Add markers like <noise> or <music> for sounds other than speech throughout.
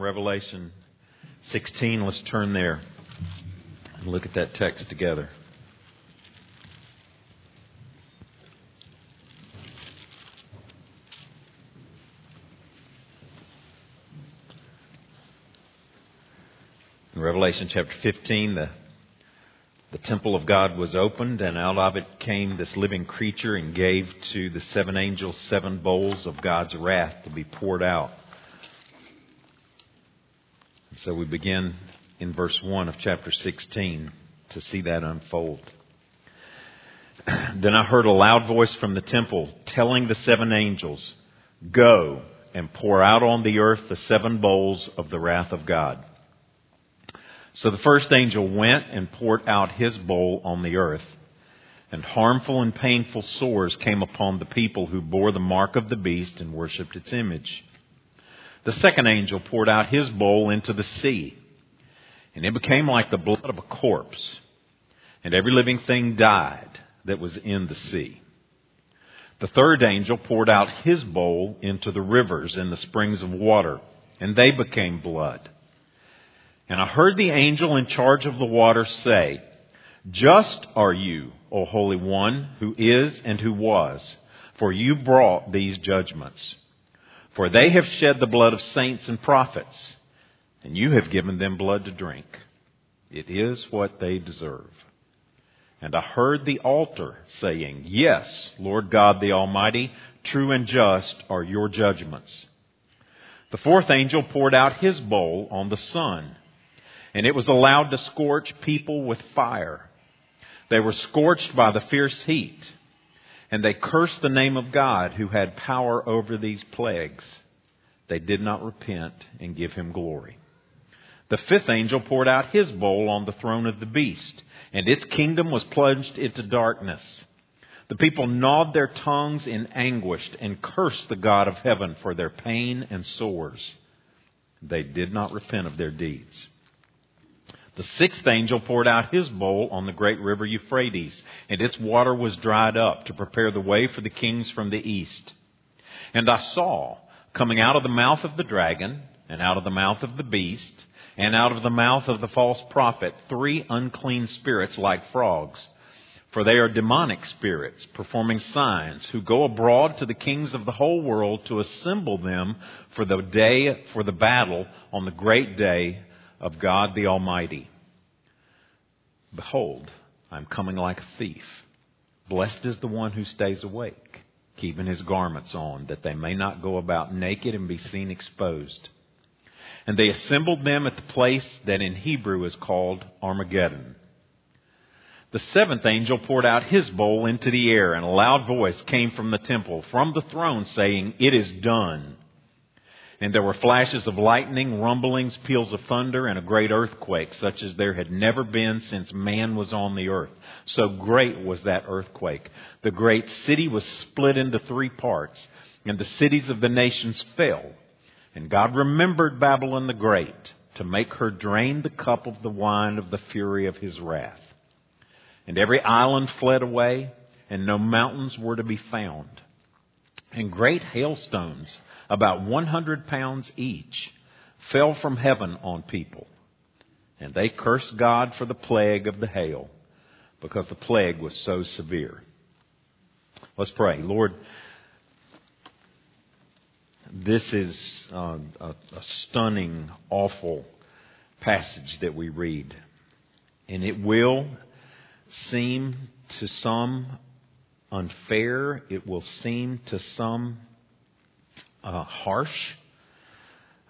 Revelation 16. Let's turn there and look at that text together. In Revelation chapter 15, the, the temple of God was opened, and out of it came this living creature and gave to the seven angels seven bowls of God's wrath to be poured out. So we begin in verse 1 of chapter 16 to see that unfold. <clears throat> then I heard a loud voice from the temple telling the seven angels, Go and pour out on the earth the seven bowls of the wrath of God. So the first angel went and poured out his bowl on the earth, and harmful and painful sores came upon the people who bore the mark of the beast and worshipped its image. The second angel poured out his bowl into the sea, and it became like the blood of a corpse, and every living thing died that was in the sea. The third angel poured out his bowl into the rivers and the springs of water, and they became blood. And I heard the angel in charge of the water say, Just are you, O Holy One, who is and who was, for you brought these judgments. For they have shed the blood of saints and prophets, and you have given them blood to drink. It is what they deserve. And I heard the altar saying, Yes, Lord God the Almighty, true and just are your judgments. The fourth angel poured out his bowl on the sun and it was allowed to scorch people with fire. They were scorched by the fierce heat, and they cursed the name of God who had power over these plagues. They did not repent and give him glory. The fifth angel poured out his bowl on the throne of the beast, and its kingdom was plunged into darkness. The people gnawed their tongues in anguish and cursed the God of heaven for their pain and sores. They did not repent of their deeds. The sixth angel poured out his bowl on the great river Euphrates, and its water was dried up to prepare the way for the kings from the east. And I saw, coming out of the mouth of the dragon, and out of the mouth of the beast, and out of the mouth of the false prophet, three unclean spirits like frogs. For they are demonic spirits, performing signs, who go abroad to the kings of the whole world to assemble them for the day, for the battle on the great day of God the Almighty. Behold, I'm coming like a thief. Blessed is the one who stays awake, keeping his garments on, that they may not go about naked and be seen exposed. And they assembled them at the place that in Hebrew is called Armageddon. The seventh angel poured out his bowl into the air, and a loud voice came from the temple, from the throne, saying, It is done. And there were flashes of lightning, rumblings, peals of thunder, and a great earthquake, such as there had never been since man was on the earth. So great was that earthquake. The great city was split into three parts, and the cities of the nations fell. And God remembered Babylon the Great to make her drain the cup of the wine of the fury of his wrath. And every island fled away, and no mountains were to be found. And great hailstones about 100 pounds each, fell from heaven on people. And they cursed God for the plague of the hail because the plague was so severe. Let's pray. Lord, this is a, a stunning, awful passage that we read. And it will seem to some unfair. It will seem to some uh, harsh.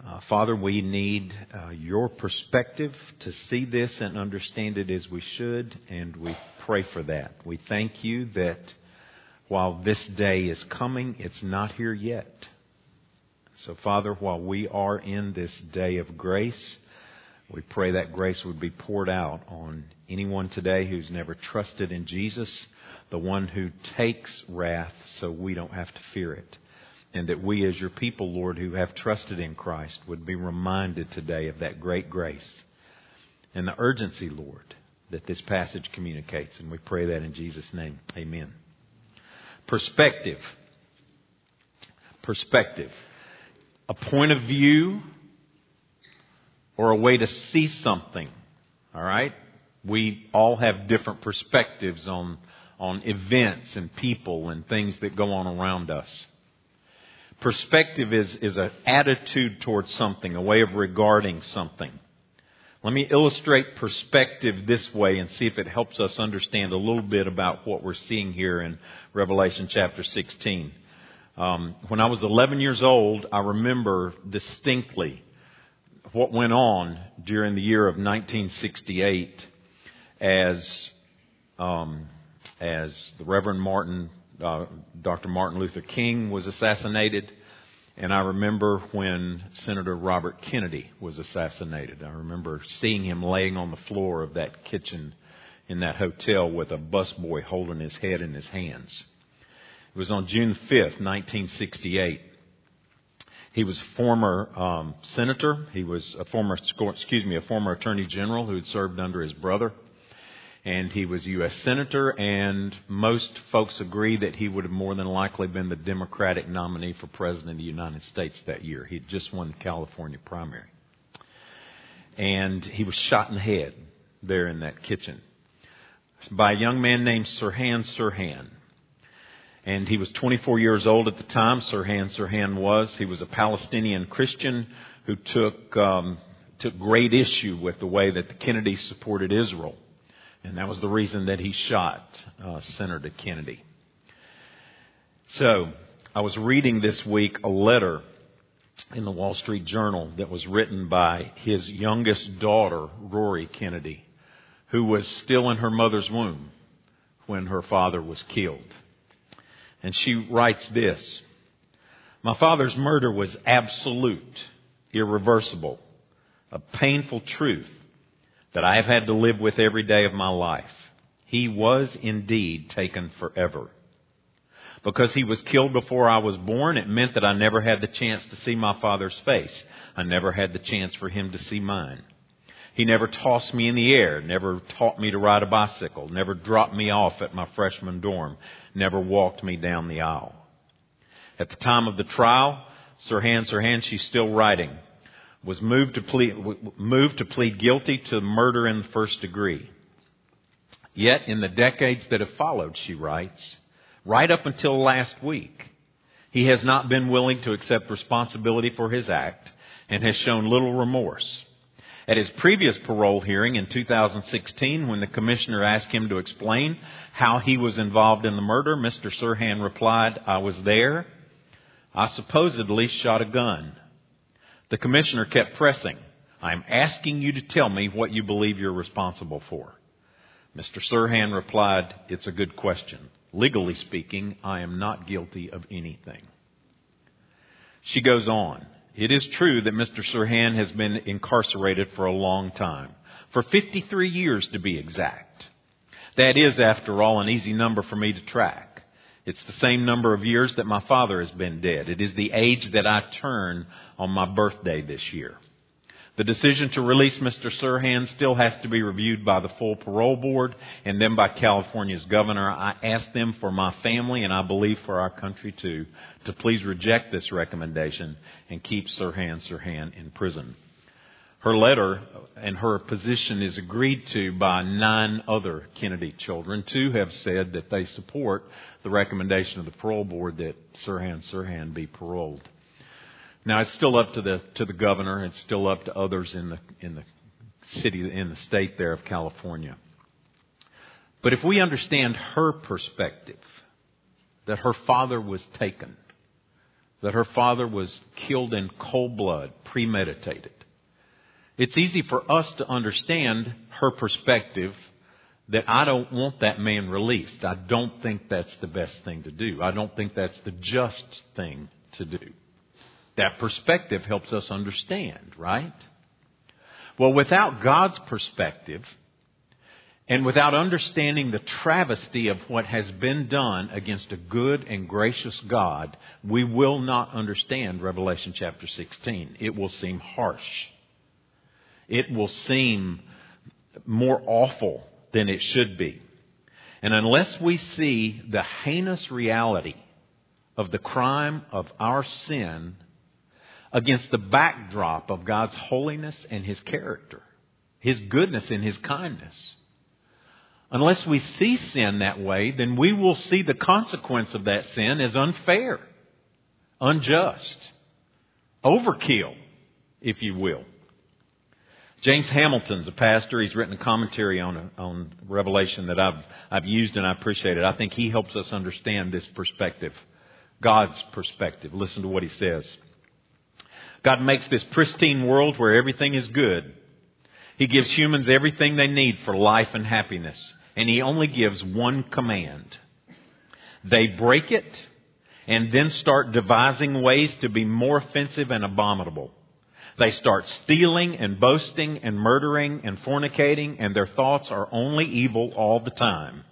Uh, Father, we need uh, your perspective to see this and understand it as we should, and we pray for that. We thank you that while this day is coming, it's not here yet. So, Father, while we are in this day of grace, we pray that grace would be poured out on anyone today who's never trusted in Jesus, the one who takes wrath so we don't have to fear it and that we, as your people, Lord, who have trusted in Christ, would be reminded today of that great grace and the urgency, Lord, that this passage communicates. And we pray that in Jesus' name. Amen. Perspective. Perspective. A point of view or a way to see something. All right? We all have different perspectives on, on events and people and things that go on around us. Perspective is, is an attitude towards something, a way of regarding something. Let me illustrate perspective this way and see if it helps us understand a little bit about what we're seeing here in Revelation chapter 16. Um, when I was 11 years old, I remember distinctly what went on during the year of 1968 as um, as the Reverend Martin, uh, Dr. Martin Luther King was assassinated and I remember when Senator Robert Kennedy was assassinated. I remember seeing him laying on the floor of that kitchen in that hotel with a busboy holding his head in his hands. It was on June 5th, 1968. He was a former um, senator. He was a former, excuse me, a former attorney general who had served under his brother and he was U.S. Senator, and most folks agree that he would have more than likely been the Democratic nominee for President of the United States that year. He had just won the California primary. And he was shot in the head there in that kitchen by a young man named Sirhan Sirhan. And he was 24 years old at the time, Sirhan Sirhan was. He was a Palestinian Christian who took, um, took great issue with the way that the Kennedys supported Israel and that was the reason that he shot uh, Senator Kennedy. So, I was reading this week a letter in the Wall Street Journal that was written by his youngest daughter, Rory Kennedy, who was still in her mother's womb when her father was killed. And she writes this My father's murder was absolute, irreversible, a painful truth that I have had to live with every day of my life. He was indeed taken forever. Because he was killed before I was born, it meant that I never had the chance to see my father's face. I never had the chance for him to see mine. He never tossed me in the air, never taught me to ride a bicycle, never dropped me off at my freshman dorm, never walked me down the aisle. At the time of the trial, Sirhan Sirhan, she's still writing was moved to plead, moved to plead guilty to murder in the first degree. Yet in the decades that have followed, she writes, right up until last week, he has not been willing to accept responsibility for his act and has shown little remorse. At his previous parole hearing in 2016, when the commissioner asked him to explain how he was involved in the murder, Mr. Sirhan replied, I was there. I supposedly shot a gun. The commissioner kept pressing. I'm asking you to tell me what you believe you're responsible for. Mr. Sirhan replied, It's a good question. Legally speaking, I am not guilty of anything. She goes on. It is true that Mr. Sirhan has been incarcerated for a long time, for 53 years to be exact. That is, after all, an easy number for me to track. It's the same number of years that my father has been dead. It is the age that I turn on my birthday this year. The decision to release Mr. Sirhan still has to be reviewed by the full parole board and then by California's governor. I ask them for my family and I believe for our country too to please reject this recommendation and keep Sirhan Sirhan in prison. Her letter and her position is agreed to by nine other Kennedy children. Two have said that they support the recommendation of the parole board that Sirhan Sirhan be paroled. Now it's still up to the to the governor. It's still up to others in the in the city in the state there of California. But if we understand her perspective, that her father was taken, that her father was killed in cold blood, premeditated, it's easy for us to understand her perspective that I don't want that man released. I don't think that's the best thing to do. I don't think that's the just thing to do. That perspective helps us understand, right? Well, without God's perspective, and without understanding the travesty of what has been done against a good and gracious God, we will not understand Revelation chapter 16. It will seem harsh it will seem more awful than it should be. And unless we see the heinous reality of the crime of our sin, against the backdrop of God's holiness and His character, His goodness and His kindness. Unless we see sin that way, then we will see the consequence of that sin as unfair, unjust, overkill, if you will. James Hamilton's a pastor. He's written a commentary on, on Revelation that I've, I've used and I appreciate it. I think he helps us understand this perspective, God's perspective. Listen to what he says. God makes this pristine world where everything is good. He gives humans everything they need for life and happiness. And He only gives one command. They break it and then start devising ways to be more offensive and abominable. They start stealing and boasting and murdering and fornicating, and their thoughts are only evil all the time.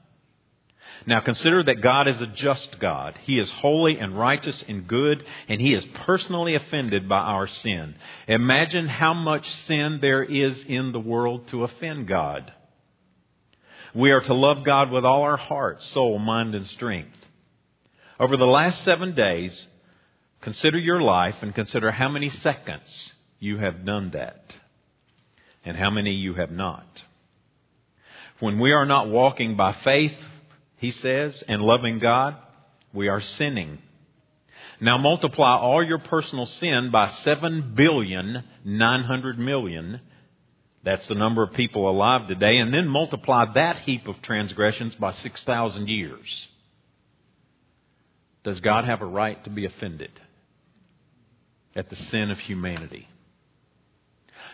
Now consider that God is a just God. He is holy and righteous and good, and He is personally offended by our sin. Imagine how much sin there is in the world to offend God. We are to love God with all our heart, soul, mind, and strength. Over the last seven days, consider your life and consider how many seconds you have done that and how many you have not. When we are not walking by faith, he says, and loving God, we are sinning. Now multiply all your personal sin by seven billion nine hundred million. That's the number of people alive today. And then multiply that heap of transgressions by 6,000 years. Does God have a right to be offended at the sin of humanity?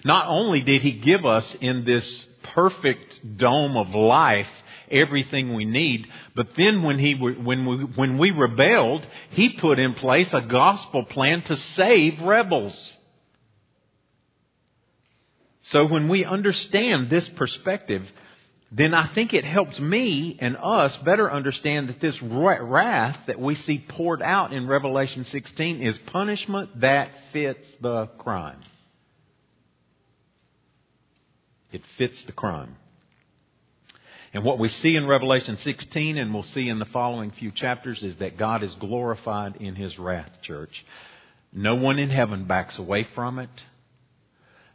Not only did He give us in this perfect dome of life everything we need. But then when he, when we, when we rebelled, he put in place a gospel plan to save rebels. So when we understand this perspective, then I think it helps me and us better understand that this wrath that we see poured out in Revelation 16 is punishment that fits the crime. It fits the crime. And what we see in Revelation 16 and we'll see in the following few chapters is that God is glorified in His wrath, church. No one in heaven backs away from it.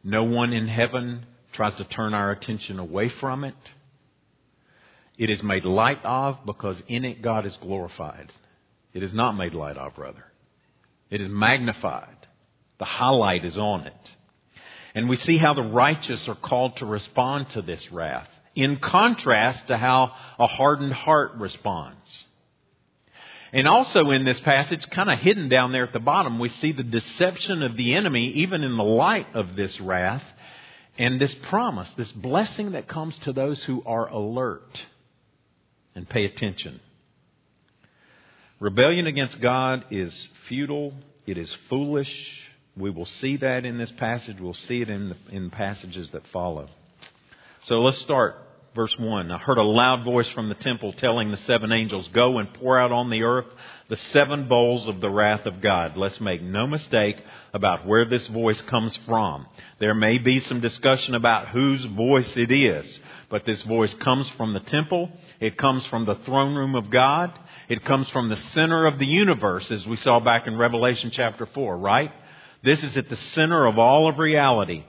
No one in heaven tries to turn our attention away from it. It is made light of because in it God is glorified. It is not made light of, rather. It is magnified. The highlight is on it. And we see how the righteous are called to respond to this wrath in contrast to how a hardened heart responds. And also in this passage, kind of hidden down there at the bottom, we see the deception of the enemy, even in the light of this wrath, and this promise, this blessing that comes to those who are alert and pay attention. Rebellion against God is futile, it is foolish. We will see that in this passage, we'll see it in the in passages that follow. So let's start verse 1. I heard a loud voice from the temple telling the seven angels, Go and pour out on the earth the seven bowls of the wrath of God. Let's make no mistake about where this voice comes from. There may be some discussion about whose voice it is, but this voice comes from the temple. It comes from the throne room of God. It comes from the center of the universe, as we saw back in Revelation chapter 4, right? This is at the center of all of reality.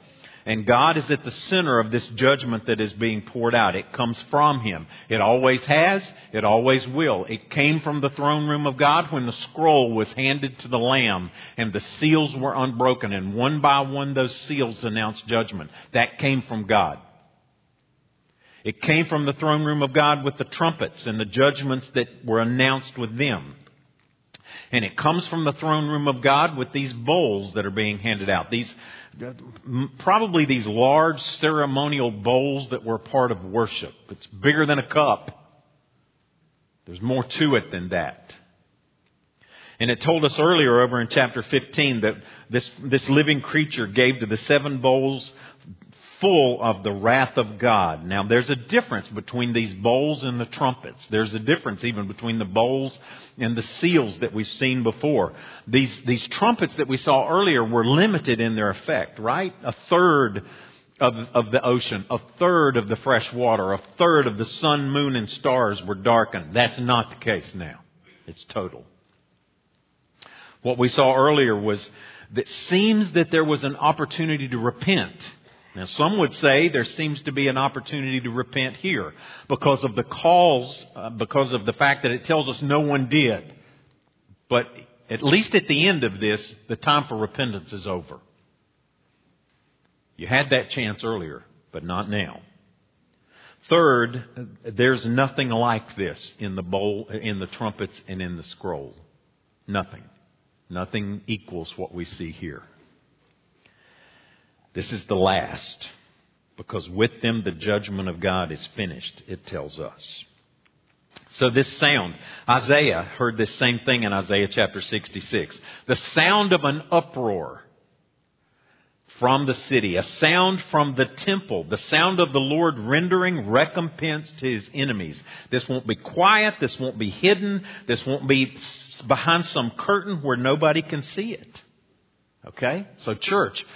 And God is at the center of this judgment that is being poured out. It comes from Him. It always has. It always will. It came from the throne room of God when the scroll was handed to the Lamb and the seals were unbroken and one by one those seals announced judgment. That came from God. It came from the throne room of God with the trumpets and the judgments that were announced with them. And it comes from the throne room of God with these bowls that are being handed out. These, probably these large ceremonial bowls that were part of worship. It's bigger than a cup. There's more to it than that. And it told us earlier over in chapter 15 that this, this living creature gave to the seven bowls full of the wrath of God. Now, there's a difference between these bowls and the trumpets. There's a difference even between the bowls and the seals that we've seen before. These, these trumpets that we saw earlier were limited in their effect, right? A third of, of the ocean, a third of the fresh water, a third of the sun, moon, and stars were darkened. That's not the case now. It's total. What we saw earlier was that seems that there was an opportunity to repent. Now, some would say there seems to be an opportunity to repent here because of the calls, uh, because of the fact that it tells us no one did. But at least at the end of this, the time for repentance is over. You had that chance earlier, but not now. Third, there's nothing like this in the bowl, in the trumpets and in the scroll. Nothing. Nothing equals what we see here. This is the last, because with them the judgment of God is finished, it tells us. So this sound, Isaiah heard this same thing in Isaiah chapter 66. The sound of an uproar from the city, a sound from the temple, the sound of the Lord rendering recompense to his enemies. This won't be quiet, this won't be hidden, this won't be behind some curtain where nobody can see it. Okay? So church,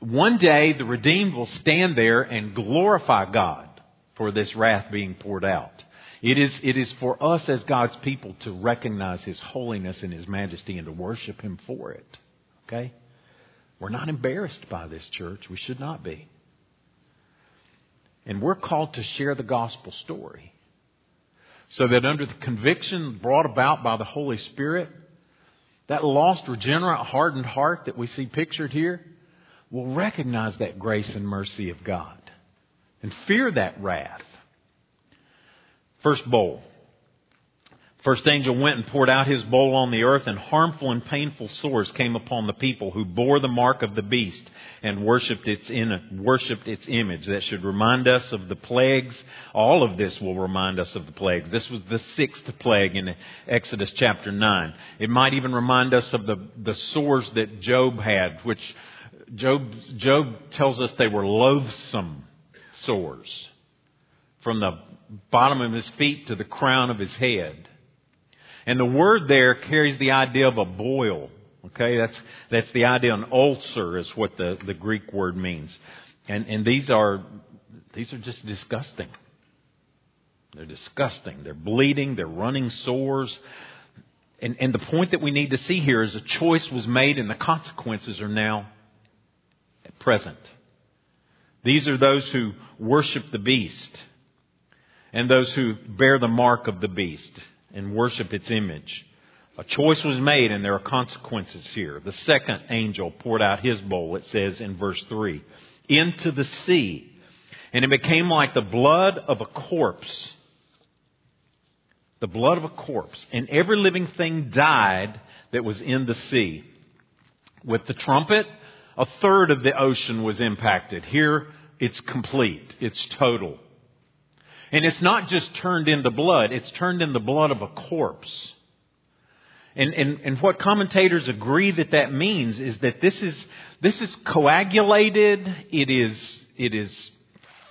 one day the redeemed will stand there and glorify God for this wrath being poured out. It is, it is for us as God's people to recognize His holiness and His majesty and to worship Him for it. Okay? We're not embarrassed by this church. We should not be. And we're called to share the gospel story. So that under the conviction brought about by the Holy Spirit, that lost, regenerate, hardened heart that we see pictured here will recognize that grace and mercy of God and fear that wrath. First bowl. First angel went and poured out his bowl on the earth, and harmful and painful sores came upon the people who bore the mark of the beast and worshipped its, worshipped its image. That should remind us of the plagues. All of this will remind us of the plagues. This was the sixth plague in Exodus chapter 9. It might even remind us of the, the sores that Job had, which Job, Job tells us they were loathsome sores from the bottom of his feet to the crown of his head. And the word there carries the idea of a boil. Okay, that's, that's the idea. An ulcer is what the, the Greek word means. And, and these are, these are just disgusting. They're disgusting. They're bleeding. They're running sores. And, and the point that we need to see here is a choice was made and the consequences are now present. These are those who worship the beast and those who bear the mark of the beast and worship its image. A choice was made and there are consequences here. The second angel poured out his bowl, it says in verse 3, into the sea. And it became like the blood of a corpse. The blood of a corpse. And every living thing died that was in the sea. With the trumpet, a third of the ocean was impacted. Here, it's complete. It's total. And it's not just turned into blood, it's turned into the blood of a corpse. And, and, and what commentators agree that that means is that this is, this is coagulated, it is, it is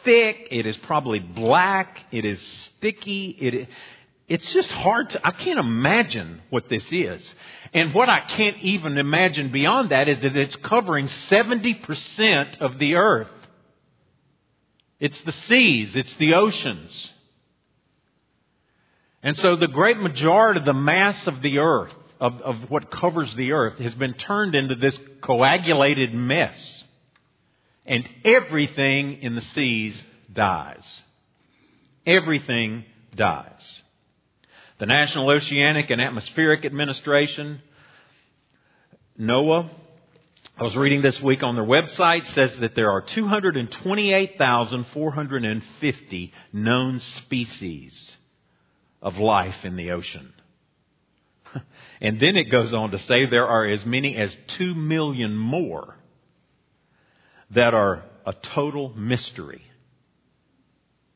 thick, it is probably black, it is sticky, it, it's just hard to, I can't imagine what this is. And what I can't even imagine beyond that is that it's covering 70% of the earth. It's the seas, it's the oceans. And so the great majority of the mass of the earth, of, of what covers the earth, has been turned into this coagulated mess. And everything in the seas dies. Everything dies. The National Oceanic and Atmospheric Administration, NOAA, I was reading this week on their website says that there are 228,450 known species of life in the ocean. <laughs> and then it goes on to say there are as many as 2 million more that are a total mystery.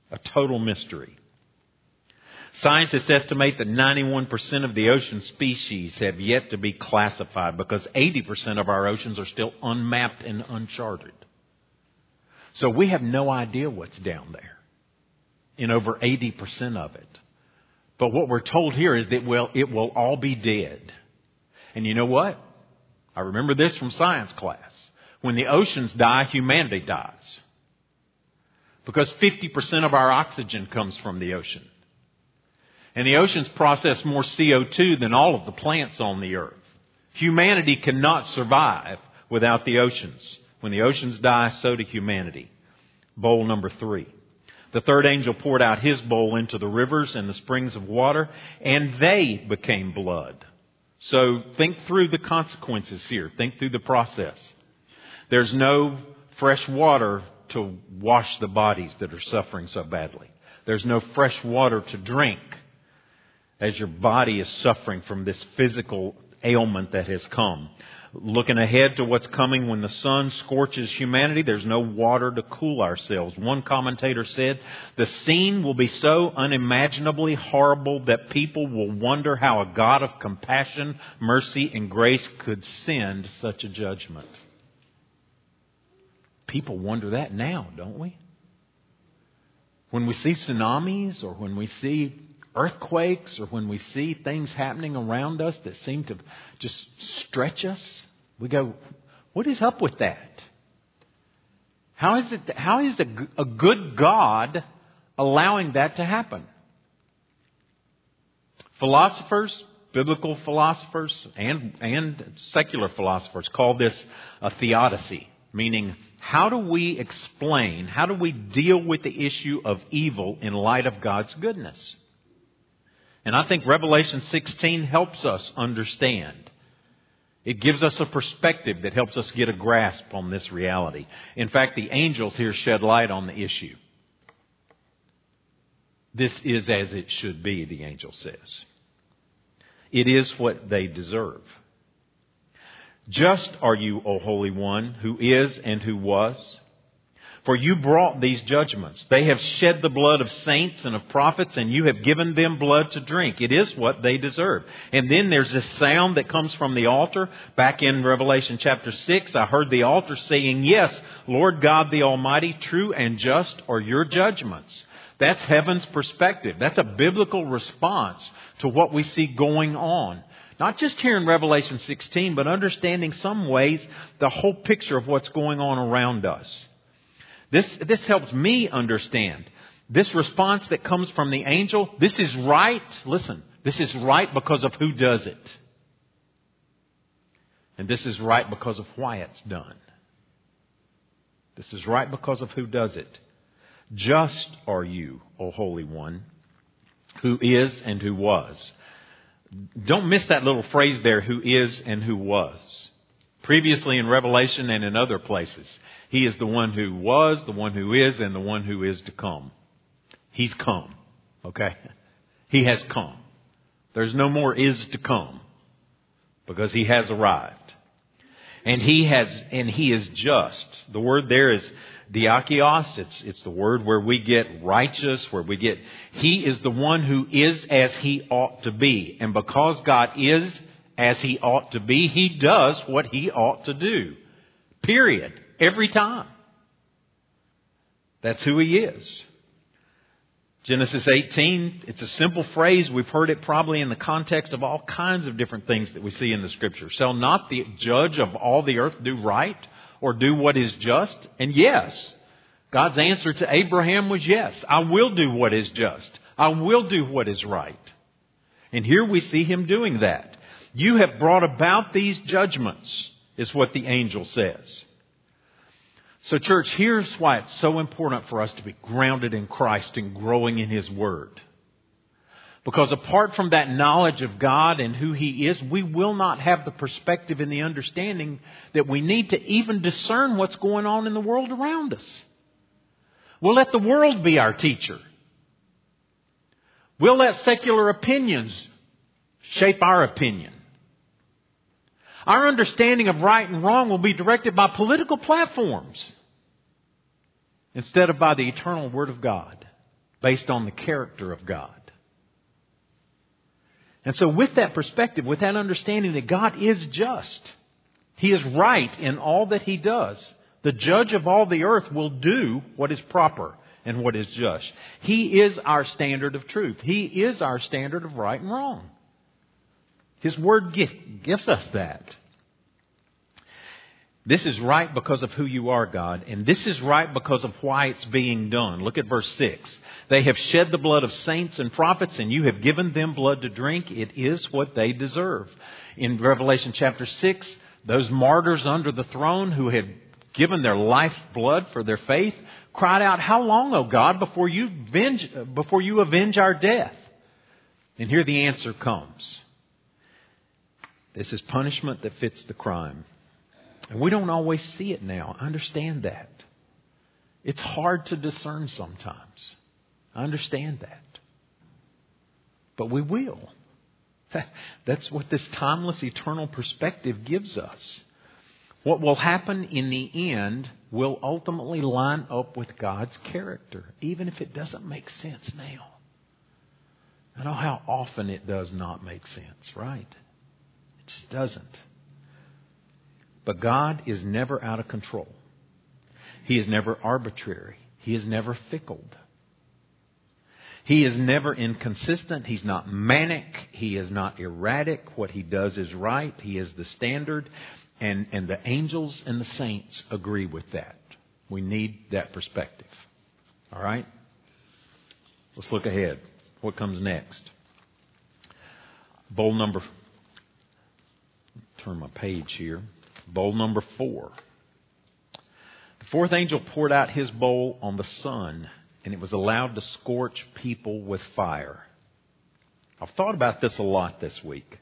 A total mystery. Scientists estimate that 91% of the ocean species have yet to be classified because 80% of our oceans are still unmapped and uncharted. So we have no idea what's down there in over 80% of it. But what we're told here is that well, it will all be dead. And you know what? I remember this from science class. When the oceans die, humanity dies. Because 50% of our oxygen comes from the ocean. And the oceans process more CO2 than all of the plants on the earth. Humanity cannot survive without the oceans. When the oceans die, so do humanity. Bowl number three. The third angel poured out his bowl into the rivers and the springs of water, and they became blood. So think through the consequences here. Think through the process. There's no fresh water to wash the bodies that are suffering so badly. There's no fresh water to drink as your body is suffering from this physical ailment that has come. Looking ahead to what's coming when the sun scorches humanity, there's no water to cool ourselves. One commentator said, the scene will be so unimaginably horrible that people will wonder how a God of compassion, mercy, and grace could send such a judgment. People wonder that now, don't we? When we see tsunamis or when we see earthquakes or when we see things happening around us that seem to just stretch us, we go, what is up with that? How is it, how is a, a good God allowing that to happen? Philosophers, biblical philosophers, and, and secular philosophers call this a theodicy, meaning how do we explain, how do we deal with the issue of evil in light of God's goodness? And I think Revelation 16 helps us understand. It gives us a perspective that helps us get a grasp on this reality. In fact, the angels here shed light on the issue. This is as it should be, the angel says. It is what they deserve. Just are you, O Holy One, who is and who was. For you brought these judgments. They have shed the blood of saints and of prophets, and you have given them blood to drink. It is what they deserve. And then there's this sound that comes from the altar. Back in Revelation chapter 6, I heard the altar saying, Yes, Lord God the Almighty, true and just are your judgments. That's heaven's perspective. That's a biblical response to what we see going on. Not just here in Revelation 16, but understanding some ways the whole picture of what's going on around us. This, this helps me understand. This response that comes from the angel, this is right. Listen, this is right because of who does it. And this is right because of why it's done. This is right because of who does it. Just are you, O Holy One, who is and who was. Don't miss that little phrase there, who is and who was. Previously in Revelation and in other places. He is the one who was, the one who is, and the one who is to come. He's come. Okay? He has come. There's no more is to come because he has arrived. And he has, and he is just. The word there is diakios. It's, it's the word where we get righteous, where we get, he is the one who is as he ought to be. And because God is as he ought to be, he does what he ought to do. Period. Every time. That's who he is. Genesis 18, it's a simple phrase. We've heard it probably in the context of all kinds of different things that we see in the scripture. Shall not the judge of all the earth do right or do what is just? And yes, God's answer to Abraham was yes. I will do what is just. I will do what is right. And here we see him doing that. You have brought about these judgments, is what the angel says. So, church, here's why it's so important for us to be grounded in Christ and growing in His Word. Because apart from that knowledge of God and who He is, we will not have the perspective and the understanding that we need to even discern what's going on in the world around us. We'll let the world be our teacher. We'll let secular opinions shape our opinion. Our understanding of right and wrong will be directed by political platforms instead of by the eternal Word of God, based on the character of God. And so, with that perspective, with that understanding that God is just, He is right in all that He does, the judge of all the earth will do what is proper and what is just. He is our standard of truth. He is our standard of right and wrong. His Word gives us that. This is right because of who you are, God, and this is right because of why it's being done. Look at verse 6. They have shed the blood of saints and prophets, and you have given them blood to drink. It is what they deserve. In Revelation chapter 6, those martyrs under the throne who had given their life blood for their faith cried out, How long, O God, before you avenge, before you avenge our death? And here the answer comes. This is punishment that fits the crime. And we don't always see it now. I understand that. It's hard to discern sometimes. I understand that. But we will. <laughs> That's what this timeless, eternal perspective gives us. What will happen in the end will ultimately line up with God's character, even if it doesn't make sense now. I know how often it does not make sense, right? It just doesn't. But God is never out of control. He is never arbitrary. He is never fickle. He is never inconsistent. He's not manic. He is not erratic. What he does is right. He is the standard. And, and the angels and the saints agree with that. We need that perspective. All right? Let's look ahead. What comes next? Bowl number. Turn my page here. Bowl number four. The fourth angel poured out his bowl on the sun, and it was allowed to scorch people with fire. I've thought about this a lot this week.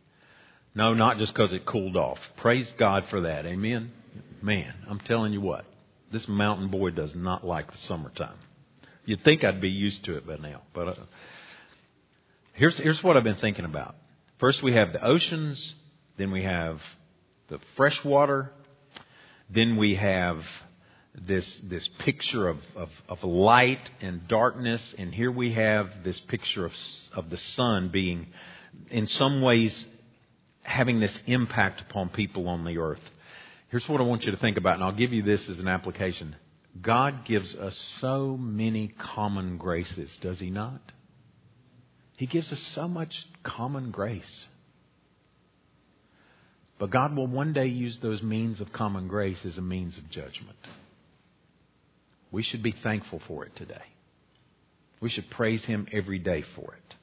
No, not just because it cooled off. Praise God for that. Amen. Man, I'm telling you what, this mountain boy does not like the summertime. You'd think I'd be used to it by now, but uh, here's here's what I've been thinking about. First, we have the oceans, then we have the fresh water, then we have this this picture of, of, of light and darkness, and here we have this picture of of the sun being, in some ways, having this impact upon people on the earth. Here's what I want you to think about, and I'll give you this as an application. God gives us so many common graces, does He not? He gives us so much common grace. But God will one day use those means of common grace as a means of judgment. We should be thankful for it today. We should praise Him every day for it.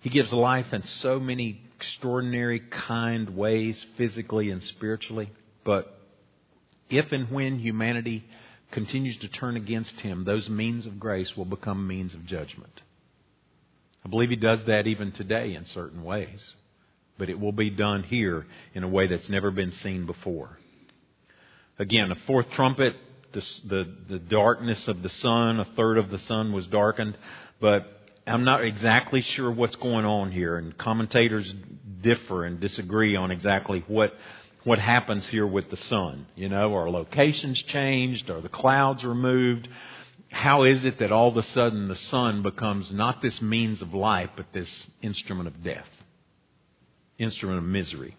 He gives life in so many extraordinary, kind ways, physically and spiritually. But if and when humanity continues to turn against Him, those means of grace will become means of judgment. I believe He does that even today in certain ways. But it will be done here in a way that's never been seen before. Again, a fourth trumpet, the, the, the darkness of the sun, a third of the sun was darkened. But I'm not exactly sure what's going on here, and commentators differ and disagree on exactly what what happens here with the sun. You know, are locations changed? Are the clouds removed? How is it that all of a sudden the sun becomes not this means of life, but this instrument of death, instrument of misery?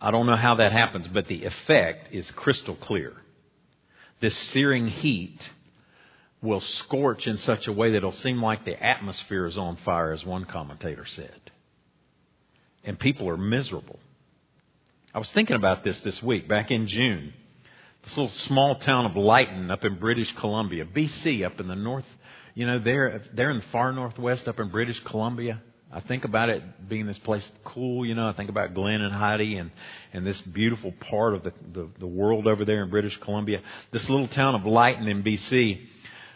I don't know how that happens, but the effect is crystal clear. This searing heat will scorch in such a way that it'll seem like the atmosphere is on fire, as one commentator said. And people are miserable. I was thinking about this this week, back in June. This little small town of Lytton up in British Columbia, BC, up in the north, you know, there, there in the far northwest up in British Columbia. I think about it being this place cool, you know. I think about Glenn and Heidi and, and this beautiful part of the, the, the world over there in British Columbia. This little town of Lytton in BC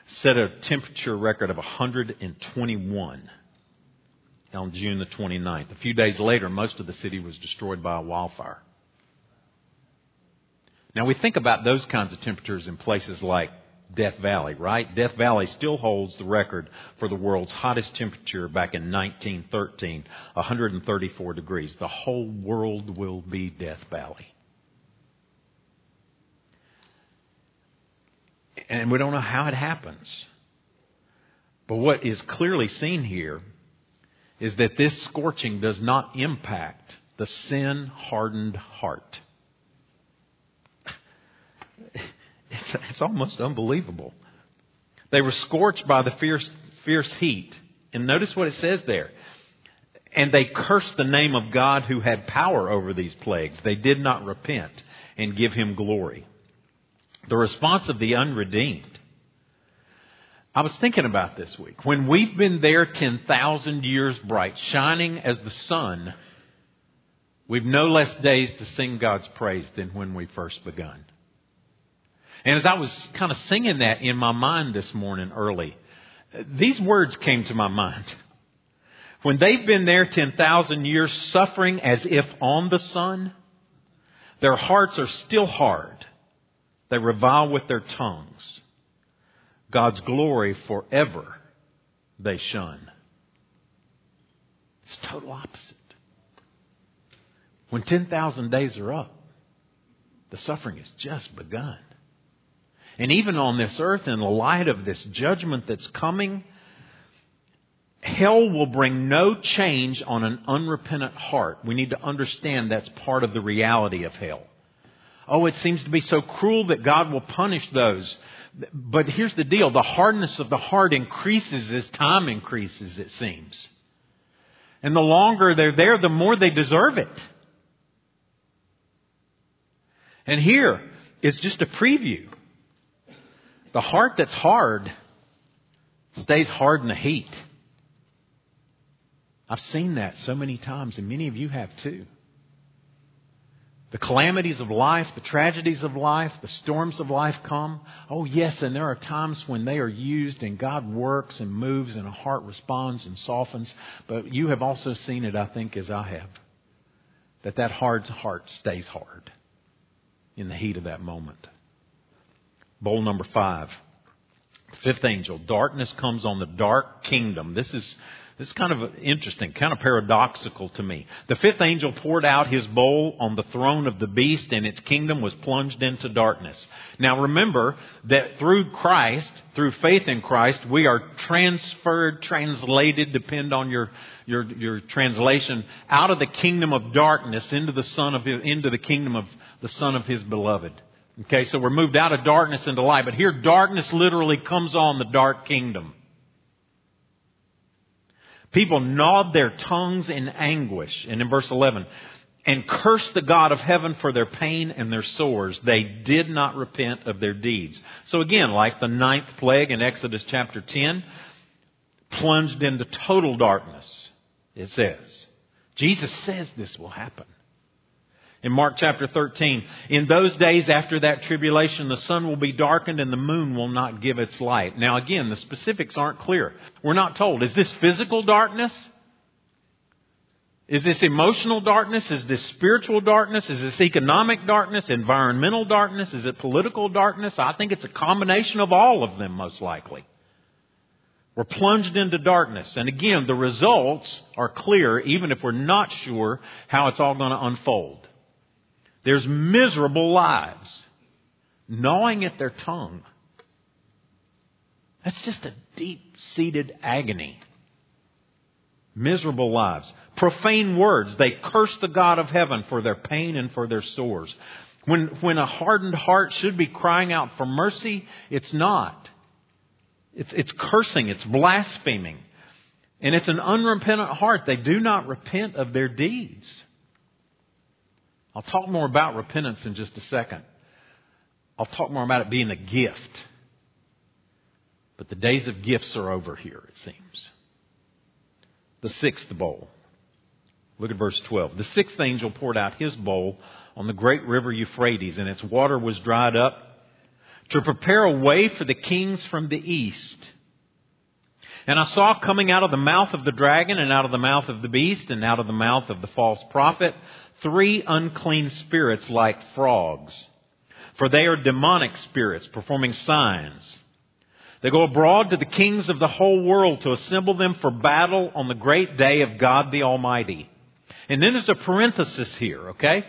set a temperature record of 121 on June the 29th. A few days later, most of the city was destroyed by a wildfire. Now we think about those kinds of temperatures in places like Death Valley, right? Death Valley still holds the record for the world's hottest temperature back in 1913, 134 degrees. The whole world will be Death Valley. and we don't know how it happens. But what is clearly seen here is that this scorching does not impact the sin hardened heart. It's, it's, almost unbelievable. They were scorched by the fierce, fierce heat. And notice what it says there. And they cursed the name of God who had power over these plagues. They did not repent and give him glory. The response of the unredeemed. I was thinking about this week. When we've been there 10,000 years bright, shining as the sun, We've no less days to sing God's praise than when we first begun. And as I was kind of singing that in my mind this morning early, these words came to my mind. When they've been there 10,000 years suffering as if on the sun, their hearts are still hard. They revile with their tongues. God's glory forever they shun. It's total opposite. When 10,000 days are up, the suffering has just begun. And even on this earth, in the light of this judgment that's coming, hell will bring no change on an unrepentant heart. We need to understand that's part of the reality of hell. Oh, it seems to be so cruel that God will punish those. But here's the deal the hardness of the heart increases as time increases, it seems. And the longer they're there, the more they deserve it. And here is just a preview. The heart that's hard stays hard in the heat. I've seen that so many times, and many of you have too. The calamities of life, the tragedies of life, the storms of life come. Oh, yes, and there are times when they are used and God works and moves and a heart responds and softens. But you have also seen it, I think, as I have, that that hard heart stays hard in the heat of that moment. Bowl number five. Fifth angel. Darkness comes on the dark kingdom. This is this is kind of interesting, kind of paradoxical to me. The fifth angel poured out his bowl on the throne of the beast and its kingdom was plunged into darkness. Now remember that through Christ, through faith in Christ, we are transferred, translated, depend on your, your, your translation, out of the kingdom of darkness into the son of, into the kingdom of the son of his beloved. Okay, so we're moved out of darkness into light, but here darkness literally comes on the dark kingdom. People gnawed their tongues in anguish. And in verse 11, and cursed the God of heaven for their pain and their sores. They did not repent of their deeds. So again, like the ninth plague in Exodus chapter 10, plunged into total darkness, it says. Jesus says this will happen in Mark chapter 13. In those days after that tribulation, the sun will be darkened and the moon will not give its light. Now again, the specifics aren't clear. We're not told. Is this physical darkness? Is this emotional darkness? Is this spiritual darkness? Is this economic darkness? Environmental darkness? Is it political darkness? I think it's a combination of all of them, most likely. We're plunged into darkness. And again, the results are clear, even if we're not sure how it's all going to unfold. There's miserable lives gnawing at their tongue. That's just a deep seated agony. Miserable lives. Profane words. They curse the God of heaven for their pain and for their sores. When, when a hardened heart should be crying out for mercy, it's not. It's, it's cursing. It's blaspheming. And it's an unrepentant heart. They do not repent of their deeds. I'll talk more about repentance in just a second. I'll talk more about it being a gift. But the days of gifts are over here, it seems. The sixth bowl. Look at verse 12. The sixth angel poured out his bowl on the great river Euphrates, and its water was dried up to prepare a way for the kings from the east. And I saw coming out of the mouth of the dragon, and out of the mouth of the beast, and out of the mouth of the false prophet, three unclean spirits like frogs. For they are demonic spirits performing signs. They go abroad to the kings of the whole world to assemble them for battle on the great day of God the Almighty. And then there's a parenthesis here, okay?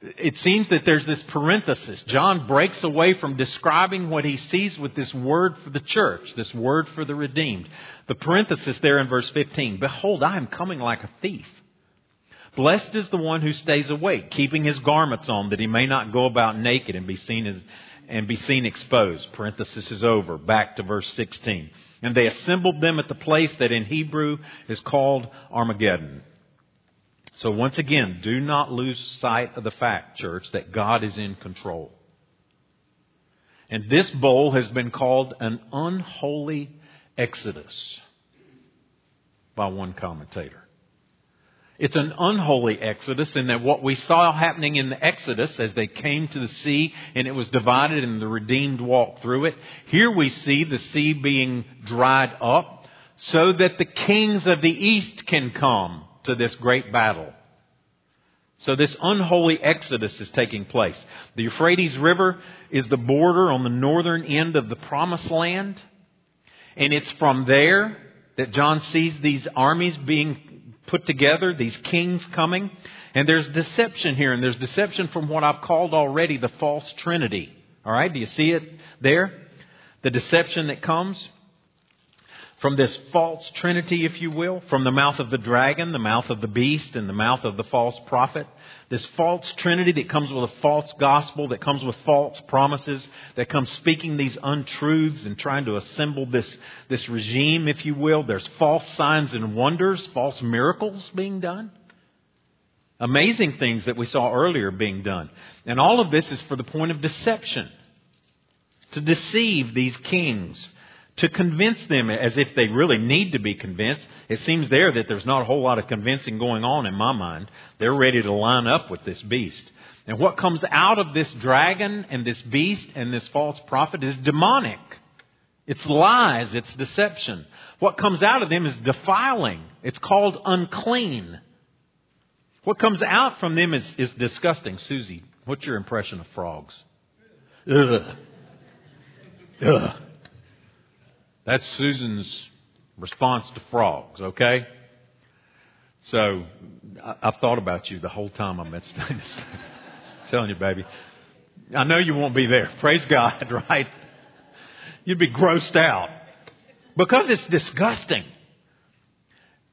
It seems that there's this parenthesis. John breaks away from describing what he sees with this word for the church, this word for the redeemed. The parenthesis there in verse 15. Behold, I am coming like a thief. Blessed is the one who stays awake, keeping his garments on, that he may not go about naked and be seen as, and be seen exposed. Parenthesis is over. Back to verse 16. And they assembled them at the place that in Hebrew is called Armageddon. So once again, do not lose sight of the fact, church, that God is in control. And this bowl has been called an unholy exodus by one commentator. It's an unholy exodus in that what we saw happening in the exodus as they came to the sea and it was divided and the redeemed walked through it. Here we see the sea being dried up so that the kings of the east can come to this great battle. So this unholy exodus is taking place. The Euphrates River is the border on the northern end of the promised land. And it's from there that John sees these armies being put together, these kings coming. And there's deception here, and there's deception from what I've called already the false trinity. All right, do you see it there? The deception that comes from this false trinity, if you will, from the mouth of the dragon, the mouth of the beast, and the mouth of the false prophet. This false trinity that comes with a false gospel, that comes with false promises, that comes speaking these untruths and trying to assemble this, this regime, if you will. There's false signs and wonders, false miracles being done. Amazing things that we saw earlier being done. And all of this is for the point of deception. To deceive these kings to convince them as if they really need to be convinced. It seems there that there's not a whole lot of convincing going on in my mind. They're ready to line up with this beast. And what comes out of this dragon and this beast and this false prophet is demonic. It's lies, it's deception. What comes out of them is defiling. It's called unclean. What comes out from them is, is disgusting. Susie, what's your impression of frogs? Ugh. Ugh. That's Susan's response to frogs, okay? So I've thought about you the whole time I'm at <laughs> telling you, baby. I know you won't be there. <laughs> Praise God, <laughs> right? You'd be grossed out because it's disgusting.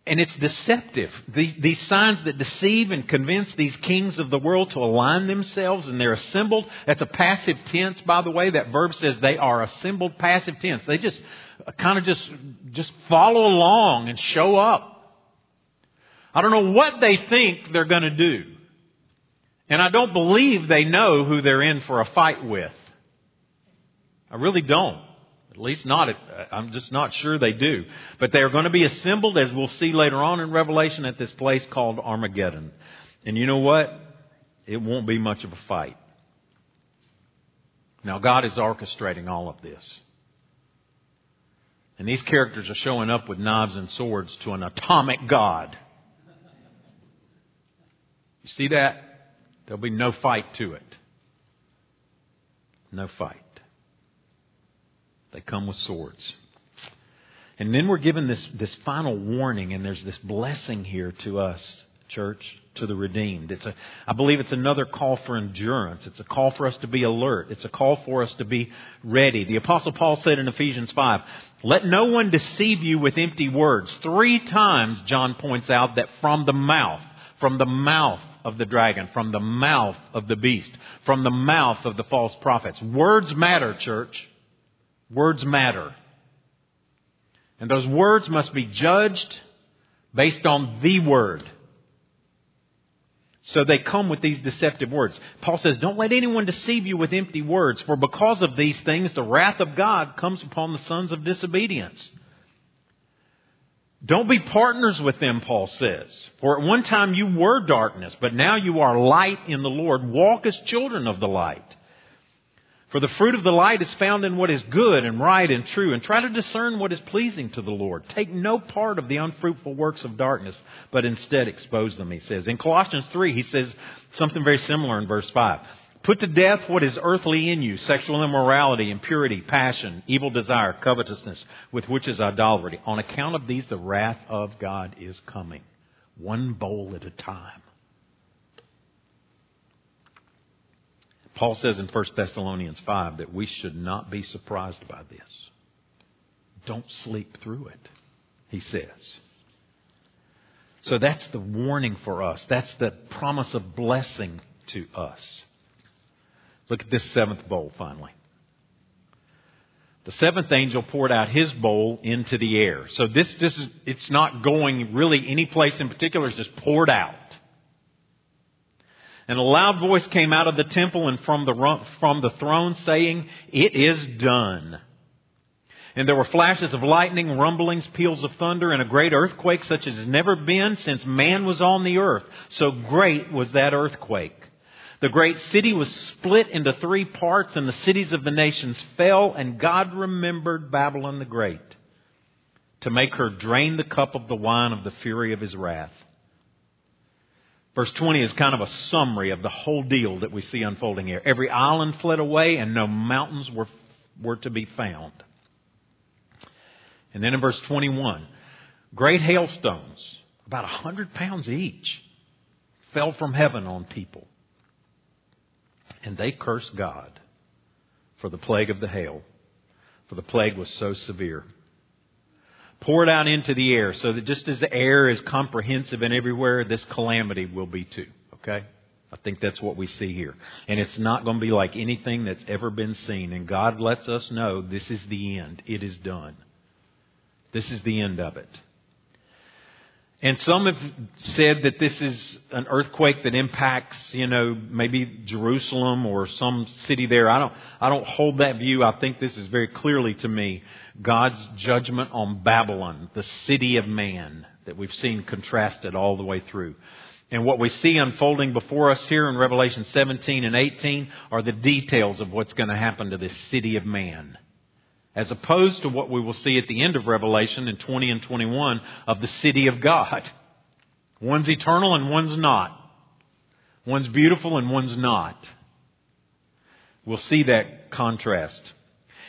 And it's deceptive. These, these, signs that deceive and convince these kings of the world to align themselves and they're assembled. That's a passive tense, by the way. That verb says they are assembled passive tense. They just kind of just, just follow along and show up. I don't know what they think they're going to do. And I don't believe they know who they're in for a fight with. I really don't. At least not, I'm just not sure they do. But they are going to be assembled, as we'll see later on in Revelation, at this place called Armageddon. And you know what? It won't be much of a fight. Now, God is orchestrating all of this. And these characters are showing up with knives and swords to an atomic God. You see that? There'll be no fight to it. No fight. They come with swords. And then we're given this, this final warning, and there's this blessing here to us, church, to the redeemed. It's a, I believe it's another call for endurance. It's a call for us to be alert. It's a call for us to be ready. The apostle Paul said in Ephesians 5, let no one deceive you with empty words. Three times John points out that from the mouth, from the mouth of the dragon, from the mouth of the beast, from the mouth of the false prophets. Words matter, church. Words matter. And those words must be judged based on the word. So they come with these deceptive words. Paul says, Don't let anyone deceive you with empty words, for because of these things the wrath of God comes upon the sons of disobedience. Don't be partners with them, Paul says. For at one time you were darkness, but now you are light in the Lord. Walk as children of the light. For the fruit of the light is found in what is good and right and true, and try to discern what is pleasing to the Lord. Take no part of the unfruitful works of darkness, but instead expose them, he says. In Colossians 3, he says something very similar in verse 5. Put to death what is earthly in you sexual immorality, impurity, passion, evil desire, covetousness, with which is idolatry. On account of these, the wrath of God is coming, one bowl at a time. Paul says in 1 Thessalonians 5 that we should not be surprised by this. Don't sleep through it, he says. So that's the warning for us. That's the promise of blessing to us. Look at this seventh bowl finally. The seventh angel poured out his bowl into the air. So this, this is, it's not going really any place in particular, it's just poured out. And a loud voice came out of the temple and from the, from the throne saying, It is done. And there were flashes of lightning, rumblings, peals of thunder, and a great earthquake such as has never been since man was on the earth. So great was that earthquake. The great city was split into three parts, and the cities of the nations fell, and God remembered Babylon the Great to make her drain the cup of the wine of the fury of his wrath. Verse 20 is kind of a summary of the whole deal that we see unfolding here. Every island fled away, and no mountains were, were to be found. And then in verse 21, great hailstones, about a hundred pounds each, fell from heaven on people. And they cursed God for the plague of the hail, for the plague was so severe. Pour it out into the air so that just as the air is comprehensive and everywhere, this calamity will be too. Okay? I think that's what we see here. And it's not going to be like anything that's ever been seen. And God lets us know this is the end. It is done. This is the end of it. And some have said that this is an earthquake that impacts, you know, maybe Jerusalem or some city there. I don't, I don't hold that view. I think this is very clearly to me God's judgment on Babylon, the city of man that we've seen contrasted all the way through. And what we see unfolding before us here in Revelation 17 and 18 are the details of what's going to happen to this city of man as opposed to what we will see at the end of Revelation in 20 and 21 of the city of God. One's eternal and one's not. One's beautiful and one's not. We'll see that contrast.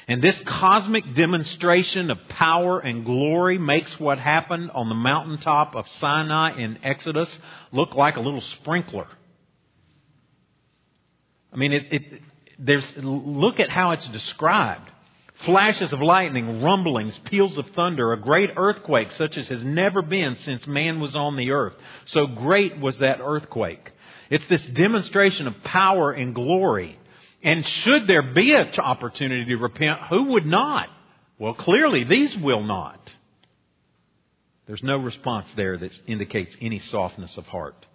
And this cosmic demonstration of power and glory makes what happened on the mountaintop of Sinai in Exodus look like a little sprinkler. I mean, it, it, there's, look at how it's described flashes of lightning, rumblings, peals of thunder, a great earthquake such as has never been since man was on the earth. So great was that earthquake. It's this demonstration of power and glory. And should there be an opportunity to repent, who would not? Well, clearly these will not. There's no response there that indicates any softness of heart.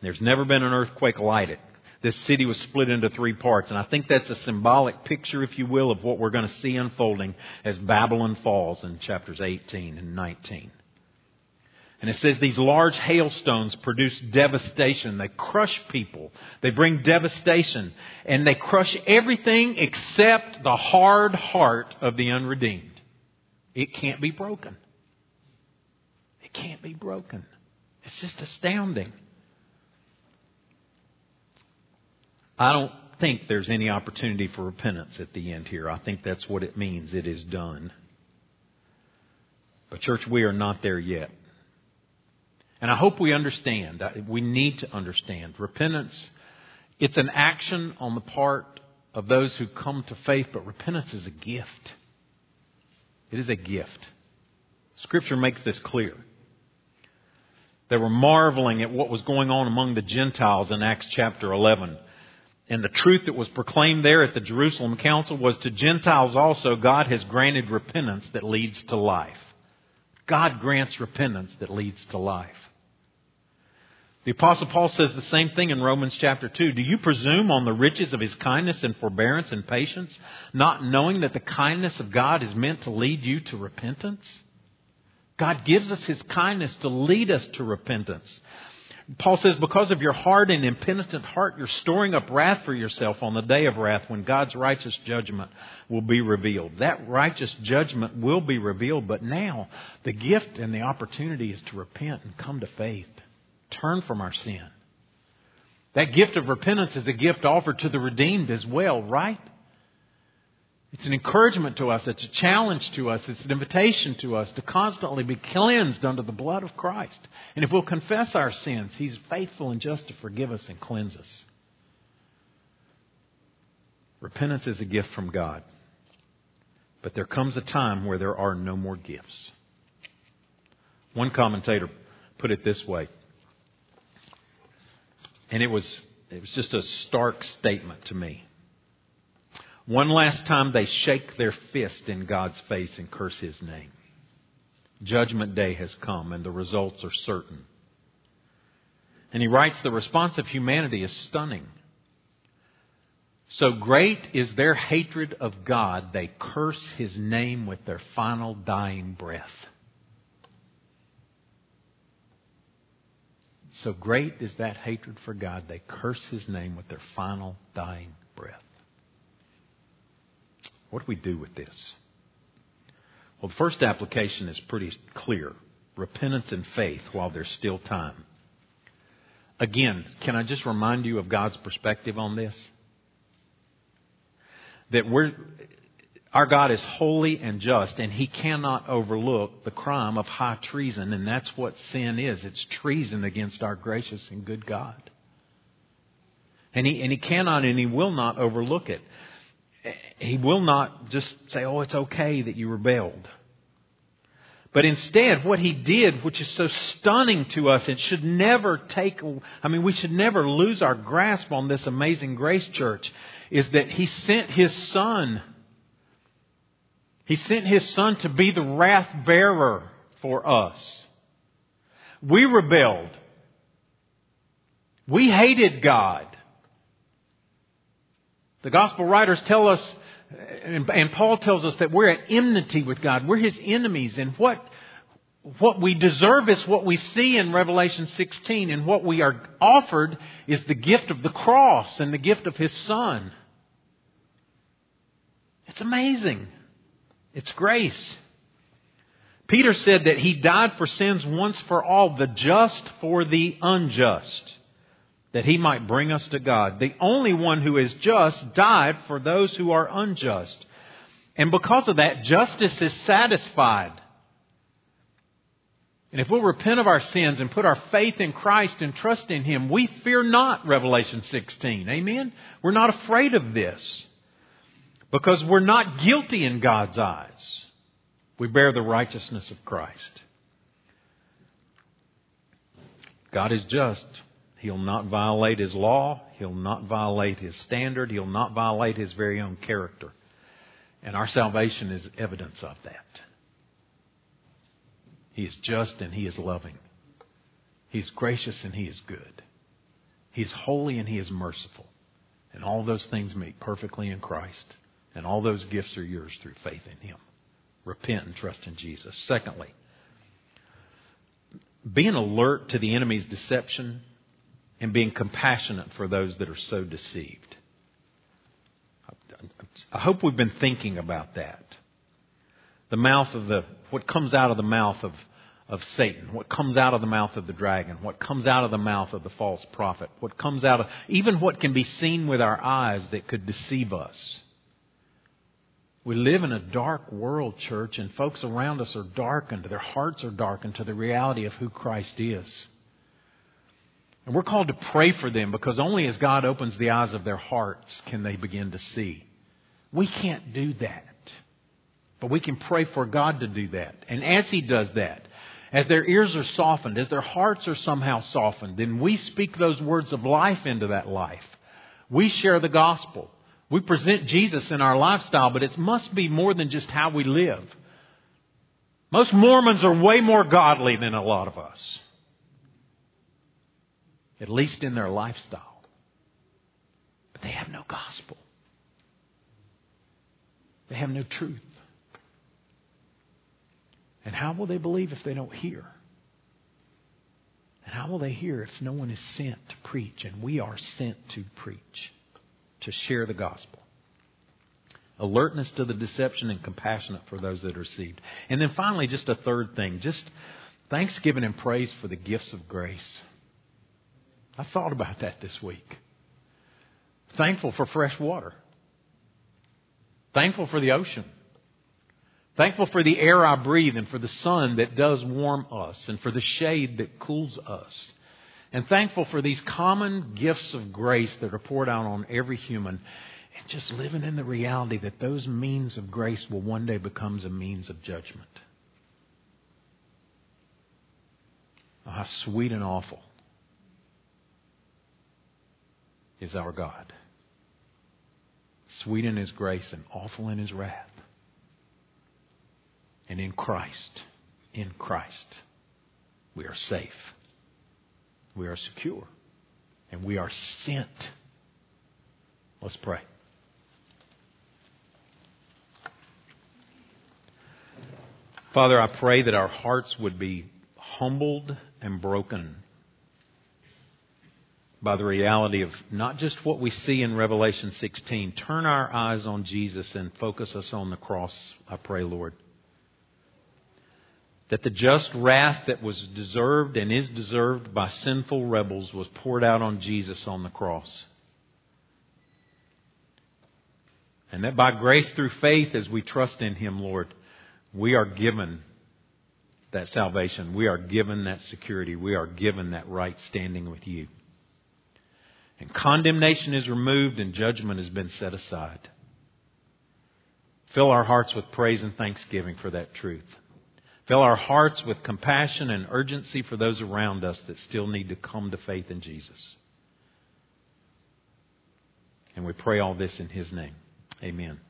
There's never been an earthquake like it this city was split into three parts. And I think that's a symbolic picture, if you will, of what we're going to see unfolding as Babylon falls in chapters 18 and 19. And it says these large hailstones produce devastation. They crush people. They bring devastation. And they crush everything except the hard heart of the unredeemed. It can't be broken. It can't be broken. It's just astounding. I don't think there's any opportunity for repentance at the end here. I think that's what it means. It is done. But, church, we are not there yet. And I hope we understand. We need to understand. Repentance, it's an action on the part of those who come to faith, but repentance is a gift. It is a gift. Scripture makes this clear. They were marveling at what was going on among the Gentiles in Acts chapter 11. And the truth that was proclaimed there at the Jerusalem Council was to Gentiles also, God has granted repentance that leads to life. God grants repentance that leads to life. The apostle Paul says the same thing in Romans chapter 2. Do you presume on the riches of his kindness and forbearance and patience, not knowing that the kindness of God is meant to lead you to repentance? God gives us his kindness to lead us to repentance. Paul says, because of your hard and impenitent heart, you're storing up wrath for yourself on the day of wrath when God's righteous judgment will be revealed. That righteous judgment will be revealed, but now the gift and the opportunity is to repent and come to faith. Turn from our sin. That gift of repentance is a gift offered to the redeemed as well, right? It's an encouragement to us. It's a challenge to us. It's an invitation to us to constantly be cleansed under the blood of Christ. And if we'll confess our sins, He's faithful and just to forgive us and cleanse us. Repentance is a gift from God. But there comes a time where there are no more gifts. One commentator put it this way, and it was, it was just a stark statement to me. One last time they shake their fist in God's face and curse His name. Judgment day has come and the results are certain. And he writes the response of humanity is stunning. So great is their hatred of God, they curse his name with their final dying breath. So great is that hatred for God, they curse his name with their final dying breath. What do we do with this? Well, the first application is pretty clear repentance and faith while there's still time. Again, can I just remind you of God's perspective on this? That we're, our God is holy and just, and He cannot overlook the crime of high treason, and that's what sin is. It's treason against our gracious and good God. And He, and he cannot and He will not overlook it. He will not just say, oh, it's okay that you rebelled. But instead, what he did, which is so stunning to us, it should never take, I mean, we should never lose our grasp on this amazing grace church, is that he sent his son. He sent his son to be the wrath bearer for us. We rebelled. We hated God. The gospel writers tell us and, Paul tells us that we're at enmity with God. We're his enemies. And what, what we deserve is what we see in Revelation 16. And what we are offered is the gift of the cross and the gift of his son. It's amazing. It's grace. Peter said that he died for sins once for all, the just for the unjust that he might bring us to God. The only one who is just died for those who are unjust. And because of that, justice is satisfied. And if we'll repent of our sins and put our faith in Christ and trust in Him, we fear not Revelation 16. Amen? We're not afraid of this. Because we're not guilty in God's eyes. We bear the righteousness of Christ. God is just. He'll not violate his law. He'll not violate his standard. He'll not violate his very own character. And our salvation is evidence of that. He is just and he is loving. He's gracious and he is good. He is holy and he is merciful. And all those things meet perfectly in Christ. And all those gifts are yours through faith in him. Repent and trust in Jesus. Secondly, being alert to the enemy's deception and being compassionate for those that are so deceived. I hope we've been thinking about that. The mouth of the, what comes out of the mouth of, of Satan, what comes out of the mouth of the dragon, what comes out of the mouth of the false prophet, what comes out of, even what can be seen with our eyes that could deceive us. We live in a dark world, church, and folks around us are darkened. Their hearts are darkened to the reality of who Christ is. And we're called to pray for them because only as God opens the eyes of their hearts can they begin to see. We can't do that. But we can pray for God to do that. And as He does that, as their ears are softened, as their hearts are somehow softened, then we speak those words of life into that life. We share the gospel. We present Jesus in our lifestyle, but it must be more than just how we live. Most Mormons are way more godly than a lot of us at least in their lifestyle. But they have no gospel, they have no truth. And how will they believe if they don't hear? And how will they hear if no one is sent to preach? And we are sent to preach, to share the gospel. Alertness to the deception and compassionate for those that are deceived. And then finally, just a third thing just thanksgiving and praise for the gifts of grace. I thought about that this week. Thankful for fresh water. Thankful for the ocean. Thankful for the air I breathe and for the sun that does warm us and for the shade that cools us. And thankful for these common gifts of grace that are poured out on every human and just living in the reality that those means of grace will one day become a means of judgment. Oh, how sweet and awful is our God. Sweet in his grace and awful in his wrath. And in Christ, in Christ, we are safe. We are secure. And we are sent. Let's pray. Father, I pray that our hearts would be humbled and broken by the reality of not just what we see in Revelation 16. Turn our eyes on Jesus and focus us on the cross, I pray, Lord. That the just wrath that was deserved and is deserved by sinful rebels was poured out on Jesus on the cross. And that by grace through faith, as we trust in Him, Lord, we are given that salvation. We are given that security. We are given that right standing with you. And condemnation is removed and judgment has been set aside. Fill our hearts with praise and thanksgiving for that truth. Fill our hearts with compassion and urgency for those around us that still need to come to faith in Jesus. And we pray all this in His name. Amen.